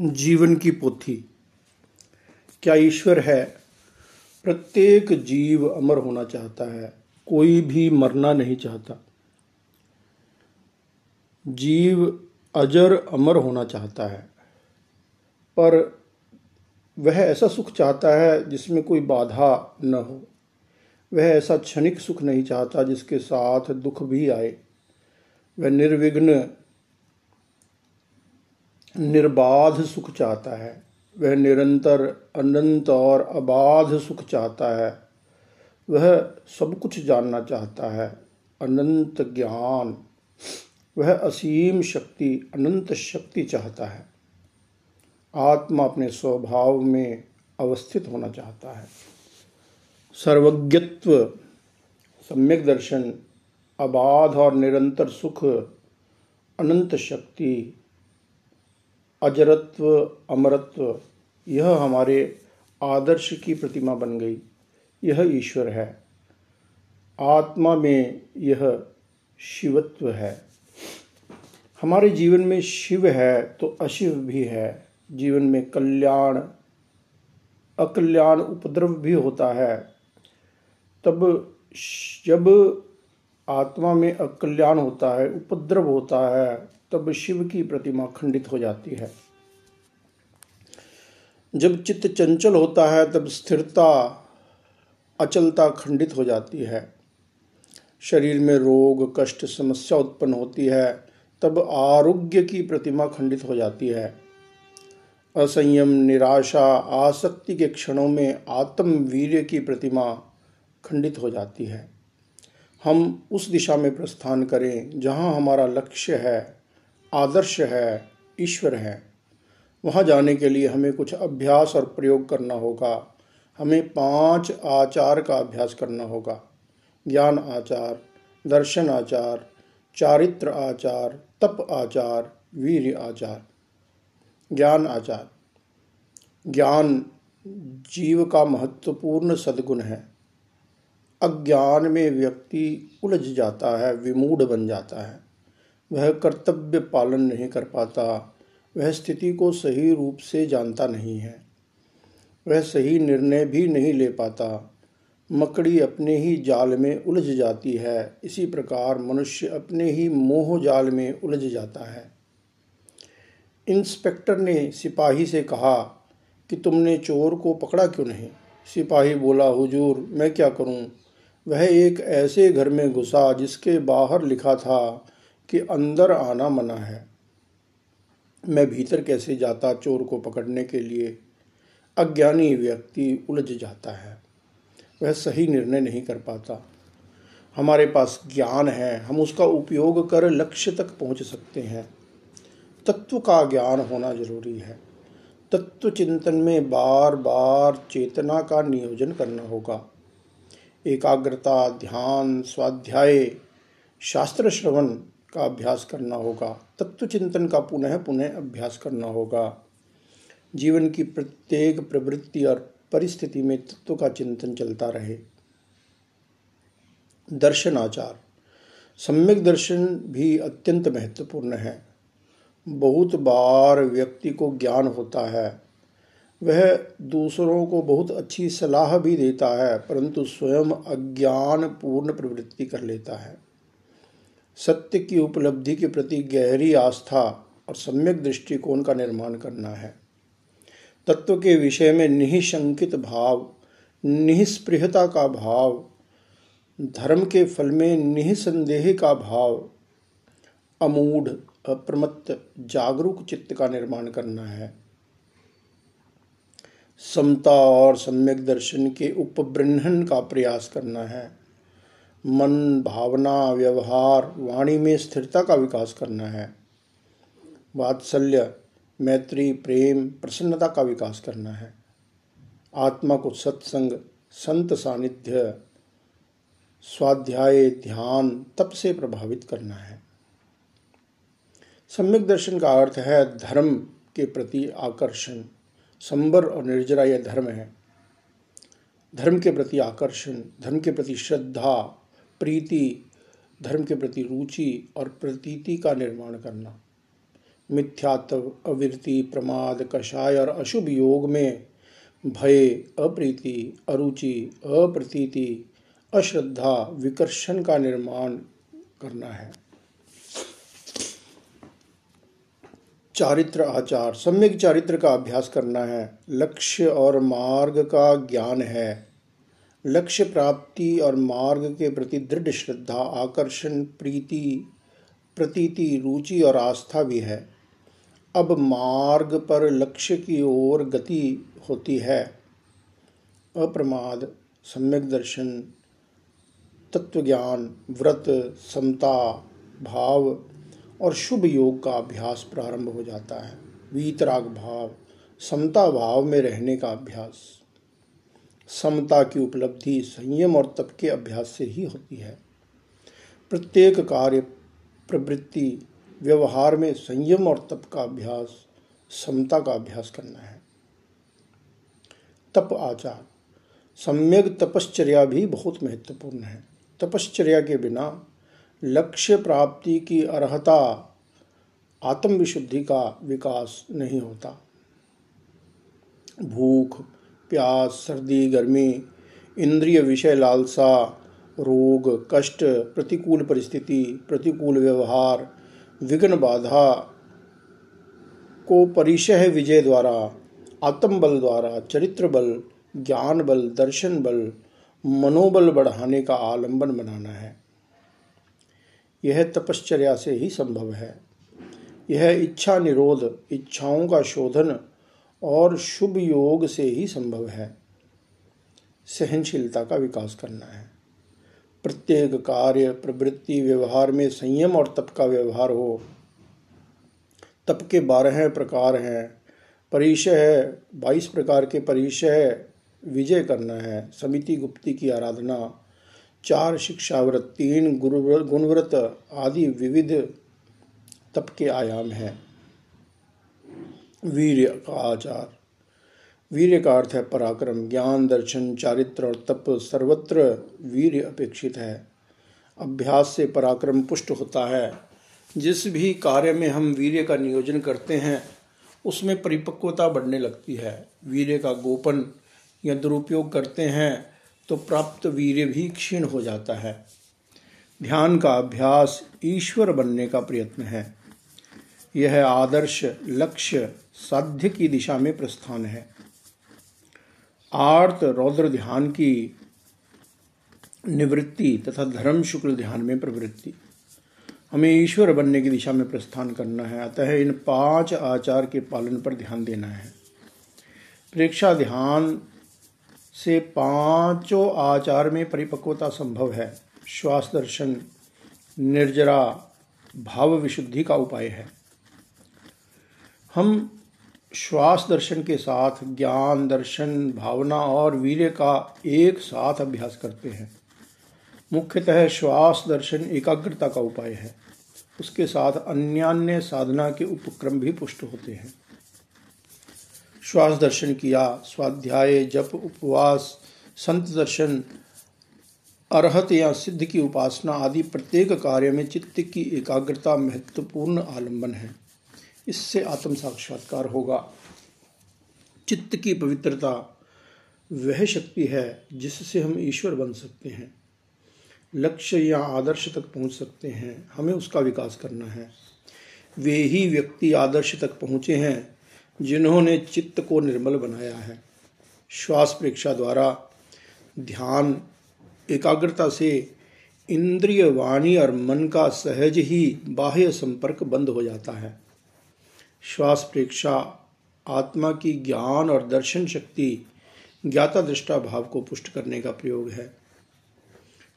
जीवन की पोथी। क्या ईश्वर है? प्रत्येक जीव अमर होना चाहता है, कोई भी मरना नहीं चाहता। जीव अजर अमर होना चाहता है, पर वह ऐसा सुख चाहता है जिसमें कोई बाधा न हो। वह ऐसा क्षणिक सुख नहीं चाहता जिसके साथ दुख भी आए। वह निर्विघ्न निर्बाध सुख चाहता है। वह निरंतर अनंत और अबाध सुख चाहता है। वह सब कुछ जानना चाहता है। अनंत ज्ञान। वह असीम शक्ति, अनंत शक्ति चाहता है। आत्मा अपने स्वभाव में अवस्थित होना चाहता है। सर्वज्ञत्व, सम्यक दर्शन, अबाध और निरंतर सुख, अनंत शक्ति अजरत्व, अमरत्व, यह हमारे आदर्श की प्रतिमा बन गई। यह ईश्वर है। आत्मा में यह शिवत्व है। हमारे जीवन में शिव है तो अशिव भी है। जीवन में कल्याण, अकल्याण उपद्रव भी होता है। तब जब आत्मा में अकल्याण होता है, उपद्रव होता है, तब शिव की प्रतिमा खंडित हो जाती है। जब चित्त चंचल होता है, तब स्थिरता, अचलता खंडित हो जाती है। शरीर में रोग, कष्ट, समस्या उत्पन्न होती है, तब आरोग्य की प्रतिमा खंडित हो जाती है। असंयम, निराशा, आसक्ति के क्षणों में आत्मवीर्य की प्रतिमा खंडित हो जाती है। हम उस दिशा में प्रस्थान करें, जहाँ हमारा लक्ष्य है, आदर्श है, ईश्वर है। वहाँ जाने के लिए हमें कुछ अभ्यास और प्रयोग करना होगा। हमें पाँच आचार का अभ्यास करना होगा। ज्ञान आचार, दर्शन आचार, चारित्र आचार, तप आचार, वीर आचार। ज्ञान आचार। ज्ञान जीव का महत्वपूर्ण सद्गुण है। अज्ञान में व्यक्ति उलझ जाता है, विमूढ़ बन जाता है। वह कर्तव्य पालन नहीं कर पाता, वह स्थिति को सही रूप से जानता नहीं है। वह सही निर्णय भी नहीं ले पाता। मकड़ी अपने ही जाल में उलझ जाती है, इसी प्रकार मनुष्य अपने ही मोह जाल में उलझ जाता है। इंस्पेक्टर ने सिपाही से कहा कि तुमने चोर को पकड़ा क्यों नहीं? सिपाही बोला, हुजूर, मैं क्या करूँ? वह एक ऐसे घर में घुसा जिसके बाहर लिखा था कि अंदर आना मना है। मैं भीतर कैसे जाता चोर को पकड़ने के लिए? अज्ञानी व्यक्ति उलझ जाता है। वह सही निर्णय नहीं कर पाता। हमारे पास ज्ञान है, हम उसका उपयोग कर लक्ष्य तक पहुँच सकते हैं। तत्व का ज्ञान होना ज़रूरी है। तत्व चिंतन में बार बार चेतना का नियोजन करना होगा। एकाग्रता, ध्यान, स्वाध्याय शास्त्र श्रवण का अभ्यास करना होगा तत्व चिंतन का पुनः पुनः अभ्यास करना होगा। जीवन की प्रत्येक प्रवृत्ति और परिस्थिति में तत्व का चिंतन चलता रहे। दर्शन आचार। सम्यक दर्शन भी अत्यंत महत्वपूर्ण है। बहुत बार व्यक्ति को ज्ञान होता है। वह दूसरों को बहुत अच्छी सलाह भी देता है, परंतु स्वयं अज्ञान पूर्ण प्रवृत्ति कर लेता है। सत्य की उपलब्धि के प्रति गहरी आस्था और सम्यक दृष्टिकोण का निर्माण करना है। तत्व के विषय में निशंकित भाव, निस्पृहता का भाव, धर्म के फल में निसंदेह का भाव, अमूढ़, अप्रमत्त, जागरूक चित्त का निर्माण करना है। समता और सम्यक दर्शन के उपब्रहण का प्रयास करना है। मन, भावना, व्यवहार, वाणी में स्थिरता का विकास करना है। वात्सल्य, मैत्री, प्रेम, प्रसन्नता का विकास करना है। आत्मा को सत्संग, संत सानिध्य, स्वाध्याय, ध्यान, तप से प्रभावित करना है। सम्यक दर्शन का अर्थ है धर्म के प्रति आकर्षण। संबर और निर्जरा यह धर्म है। धर्म के प्रति आकर्षण, धर्म के प्रति श्रद्धा, प्रीति, धर्म के प्रति रुचि और प्रतीति का निर्माण करना। मिथ्यात्व, अविरति, प्रमाद, कषाय और अशुभ योग में भय, अप्रीति, अरुचि, अप्रतीति, अश्रद्धा, विकर्षण का निर्माण करना है। चारित्र आचार। सम्यक चारित्र का अभ्यास करना है। लक्ष्य और मार्ग का ज्ञान है। लक्ष्य प्राप्ति और मार्ग के प्रति दृढ़ श्रद्धा, आकर्षण, प्रीति, प्रतीति, रुचि और आस्था भी है। अब मार्ग पर लक्ष्य की ओर गति होती है। अप्रमाद, सम्यक दर्शन, तत्वज्ञान, व्रत, समता, भाव और शुभ योग का अभ्यास प्रारंभ हो जाता है। वीतराग भाव, समता भाव में रहने का अभ्यास। समता की उपलब्धि संयम और तप के अभ्यास से ही होती है। प्रत्येक कार्य, प्रवृत्ति, व्यवहार में संयम और तप का अभ्यास, समता का अभ्यास करना है। तप आचार। सम्यक तपश्चर्या भी बहुत महत्वपूर्ण है। तपश्चर्या के बिना लक्ष्य प्राप्ति की अर्हता, आत्मविशुद्धि का विकास नहीं होता। भूख, प्यास, सर्दी, गर्मी, इंद्रिय विषय लालसा, रोग, कष्ट, प्रतिकूल परिस्थिति, प्रतिकूल व्यवहार, विघ्न बाधा को परिशह विजय द्वारा आत्म बल द्वारा, चरित्र बल, ज्ञान बल, दर्शन बल, मनोबल बढ़ाने का आलंबन बनाना है। यह तपश्चर्या से ही संभव है। यह इच्छा निरोध, इच्छाओं का शोधन और शुभ योग से ही संभव है। सहनशीलता का विकास करना है। प्रत्येक कार्य, प्रवृत्ति, व्यवहार में संयम और तप का व्यवहार हो। तप के बारह प्रकार हैं। परिचय है बाईस प्रकार के परिचय विजय करना है। समिति गुप्ति की आराधना चार शिक्षाव्रत, तीन गुणव्रत आदि विविध तप के आयाम हैं। वीर का आचार। वीर का अर्थ है पराक्रम, ज्ञान, दर्शन, चारित्र और तप सर्वत्र वीर अपेक्षित है। अभ्यास से पराक्रम पुष्ट होता है। जिस भी कार्य में हम वीर्य का नियोजन करते हैं, उसमें परिपक्वता बढ़ने लगती है। वीर्य का गोपन या दुरुपयोग करते हैं तो प्राप्त वीर्य भी क्षीण हो जाता है। ध्यान का अभ्यास ईश्वर बनने का प्रयत्न है। यह आदर्श लक्ष्य साध्य की दिशा में प्रस्थान है। आर्त रौद्र ध्यान की निवृत्ति तथा धर्म शुक्ल ध्यान में प्रवृत्ति। हमें ईश्वर बनने की दिशा में प्रस्थान करना है। अतः इन पाँच आचार के पालन पर ध्यान देना है। प्रेक्षा ध्यान से पाँचों आचार में परिपक्वता संभव है। श्वास दर्शन, निर्जरा, भाव विशुद्धि का उपाय है। हम श्वास दर्शन के साथ ज्ञान दर्शन, भावना और वीर्य का एक साथ अभ्यास करते हैं। मुख्यतः श्वास दर्शन एकाग्रता का उपाय है। उसके साथ अन्यान्य साधना के उपक्रम भी पुष्ट होते हैं। श्वास दर्शन किया, स्वाध्याय, जप, उपवास, संत दर्शन अरहत या सिद्ध की उपासना आदि प्रत्येक कार्य में चित्त की एकाग्रता महत्वपूर्ण आलंबन है। इससे आत्म साक्षात्कार होगा। चित्त की पवित्रता वह शक्ति है जिससे हम ईश्वर बन सकते हैं। लक्ष्य या आदर्श तक पहुँच सकते हैं। हमें उसका विकास करना है। वे ही व्यक्ति आदर्श तक पहुँचे हैं जिन्होंने चित्त को निर्मल बनाया है। श्वास परीक्षा द्वारा ध्यान, एकाग्रता से इंद्रिय वाणी और मन का सहज ही बाह्य संपर्क बंद हो जाता है। श्वास प्रेक्षा आत्मा की ज्ञान और दर्शन शक्ति ज्ञाता दृष्टा भाव को पुष्ट करने का प्रयोग है।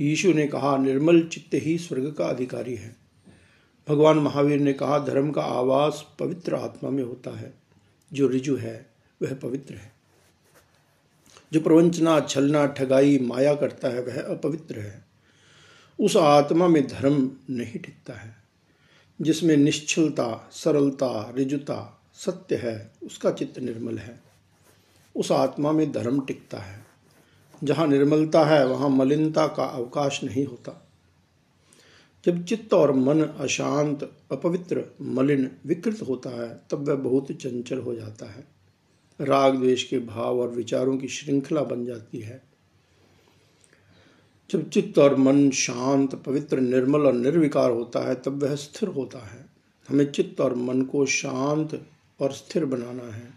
यीशु ने कहा, निर्मल चित्त ही स्वर्ग का अधिकारी है। भगवान महावीर ने कहा, धर्म का आवास पवित्र आत्मा में होता है। जो रिजु है, वह पवित्र है। जो प्रवंचना, छलना, ठगाई, माया करता है, वह अपवित्र है। उस आत्मा में धर्म नहीं टिकता है, जिसमें निश्चलता, सरलता, रिजुता, सत्य है, उसका चित्त निर्मल है। उस आत्मा में धर्म टिकता है। जहाँ निर्मलता है, वहाँ मलिनता का अवकाश नहीं होता। जब चित्त और मन अशांत, अपवित्र, मलिन, विकृत होता है, तब वह बहुत चंचल हो जाता है। राग द्वेष के भाव और विचारों की श्रृंखला बन जाती है। जब चित्त और मन शांत, पवित्र, निर्मल और निर्विकार होता है, तब वह स्थिर होता है। हमें चित्त और मन को शांत और स्थिर बनाना है।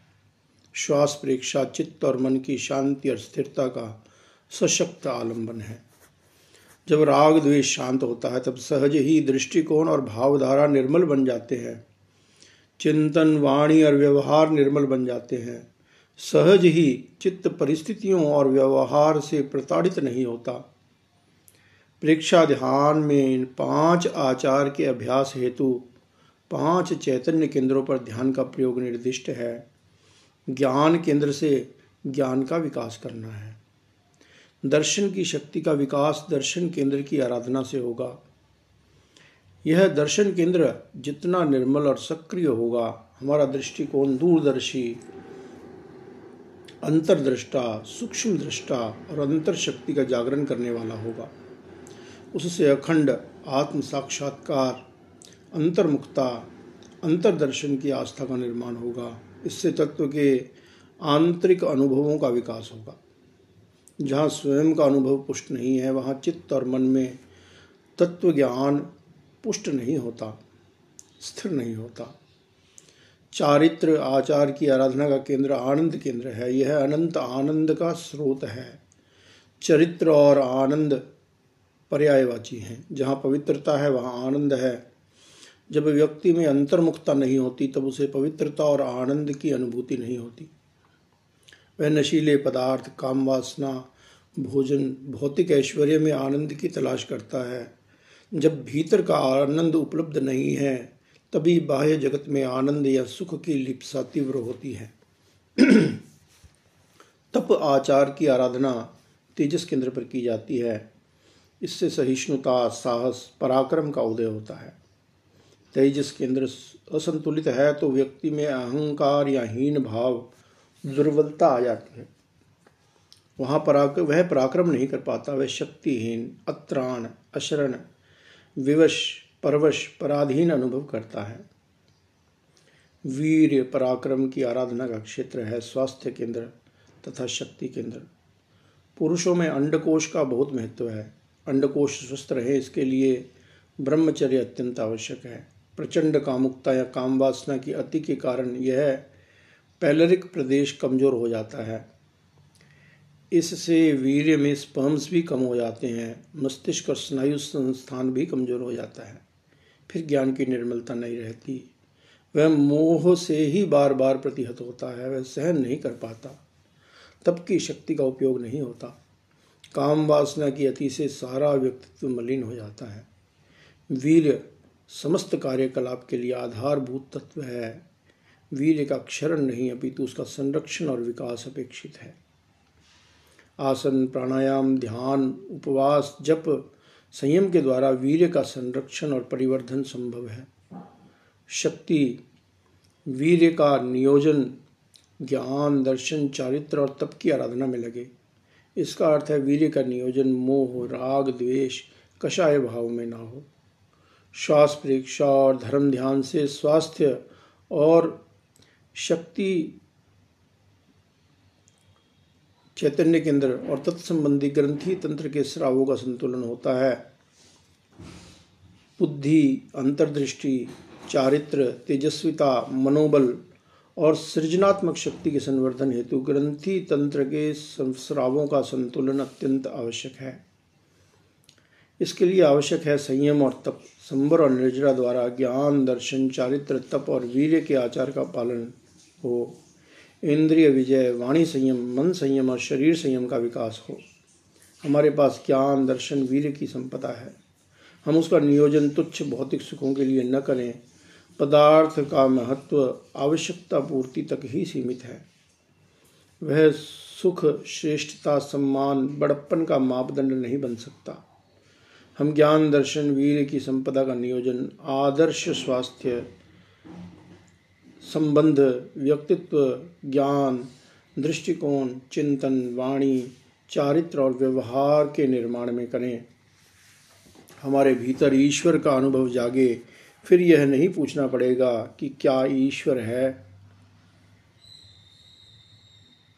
श्वास प्रेक्षा चित्त और मन की शांति और स्थिरता का सशक्त आलंबन है। जब राग द्वेष शांत होता है, तब सहज ही दृष्टिकोण और भावधारा निर्मल बन जाते हैं। चिंतन, वाणी और व्यवहार निर्मल बन जाते हैं। सहज ही चित्त परिस्थितियों और व्यवहार से प्रताड़ित नहीं होता। परीक्षा ध्यान में इन पाँच आचार के अभ्यास हेतु पाँच चैतन्य केंद्रों पर ध्यान का प्रयोग निर्दिष्ट है। ज्ञान केंद्र से ज्ञान का विकास करना है। दर्शन की शक्ति का विकास दर्शन केंद्र की आराधना से होगा। यह दर्शन केंद्र जितना निर्मल और सक्रिय होगा, हमारा दृष्टिकोण दूरदर्शी, अंतरदृष्टा सूक्ष्म दृष्टा और अंतर शक्ति का जागरण करने वाला होगा। उससे अखंड आत्म साक्षात्कार, अंतर्मुखता, अंतरदर्शन की आस्था का निर्माण होगा। इससे तत्व के आंतरिक अनुभवों का विकास होगा। जहाँ स्वयं का अनुभव पुष्ट नहीं है, वहाँ चित्त और मन में तत्व ज्ञान पुष्ट नहीं होता, स्थिर नहीं होता। चारित्र आचार की आराधना का केंद्र आनंद केंद्र है। यह अनंत आनंद का स्रोत है। चरित्र और आनंद पर्यायवाची हैं। जहाँ पवित्रता है, वहाँ आनंद है। जब व्यक्ति में अंतर्मुखता नहीं होती, तब उसे पवित्रता और आनंद की अनुभूति नहीं होती। वह नशीले पदार्थ, काम वासना, भोजन, भौतिक ऐश्वर्य में आनंद की तलाश करता है। जब भीतर का आनंद उपलब्ध नहीं है, तभी बाह्य जगत में आनंद या सुख की लिप्सा तीव्र होती है। तप आचार की आराधना तेजस केंद्र पर की जाती है। इससे सहिष्णुता, साहस, पराक्रम का उदय होता है। तेजस केंद्र असंतुलित है तो व्यक्ति में अहंकार या हीन भाव दुर्बलता आ जाती है। वहाँ पराक वह पराक्रम नहीं कर पाता। वह शक्तिहीन, अत्राण, अशरण, विवश, परवश, पराधीन अनुभव करता है। वीर पराक्रम की आराधना का क्षेत्र है स्वास्थ्य केंद्र तथा शक्ति केंद्र। पुरुषों में अंडकोश का बहुत महत्व है। अंडकोश स्वस्थ रहे, इसके लिए ब्रह्मचर्य अत्यंत आवश्यक है। प्रचंड कामुकता या कामवासना की अति के कारण यह पैलरिक प्रदेश कमज़ोर हो जाता है। इससे वीर्य में स्पर्म्स भी कम हो जाते हैं, मस्तिष्क और स्नायु संस्थान भी कमज़ोर हो जाता है। फिर ज्ञान की निर्मलता नहीं रहती। वह मोह से ही बार बार प्रतिहत होता है, वह सहन नहीं कर पाता। तब की शक्ति का उपयोग नहीं होता। काम वासना की अति से सारा व्यक्तित्व मलिन हो जाता है। वीर समस्त कार्यकलाप के लिए आधारभूत तत्व है। वीर का क्षरण नहीं, अपितु उसका संरक्षण और विकास अपेक्षित है। आसन, प्राणायाम, ध्यान, उपवास, जप, संयम के द्वारा वीर्य का संरक्षण और परिवर्धन संभव है। शक्ति, वीर्य का नियोजन, ज्ञान, दर्शन, चारित्र और तप की आराधना में लगे। इसका अर्थ है वीर्य का नियोजन मोह, राग, द्वेष, कषाय भाव में ना हो। श्वास परीक्षा और धर्म ध्यान से स्वास्थ्य और शक्ति चैतन्य केंद्र और तत्संबंधी ग्रंथि तंत्र के स्रावों का संतुलन होता है। बुद्धि, अंतर्दृष्टि, चारित्र, तेजस्विता, मनोबल और सृजनात्मक शक्ति के संवर्धन हेतु ग्रंथि तंत्र के स्रावों का संतुलन अत्यंत आवश्यक है। इसके लिए आवश्यक है संयम और तप, संबर और निर्जरा द्वारा ज्ञान, दर्शन, चारित्र, तप और वीर्य के आचार का पालन। हो, इंद्रिय विजय, वाणी संयम, मन संयम और शरीर संयम का विकास हो। हमारे पास ज्ञान, दर्शन वीर की संपदा है। हम उसका नियोजन तुच्छ भौतिक सुखों के लिए न करें। पदार्थ का महत्व आवश्यकता पूर्ति तक ही सीमित है। वह सुख, श्रेष्ठता, सम्मान, बड़प्पन का मापदंड नहीं बन सकता। हम ज्ञान, दर्शन वीर की संपदा का नियोजन, आदर्श स्वास्थ्य संबंध, व्यक्तित्व, ज्ञान, दृष्टिकोण, चिंतन, वाणी, चारित्र और व्यवहार के निर्माण में करें। हमारे भीतर ईश्वर का अनुभव जागे, फिर यह नहीं पूछना पड़ेगा कि क्या ईश्वर है।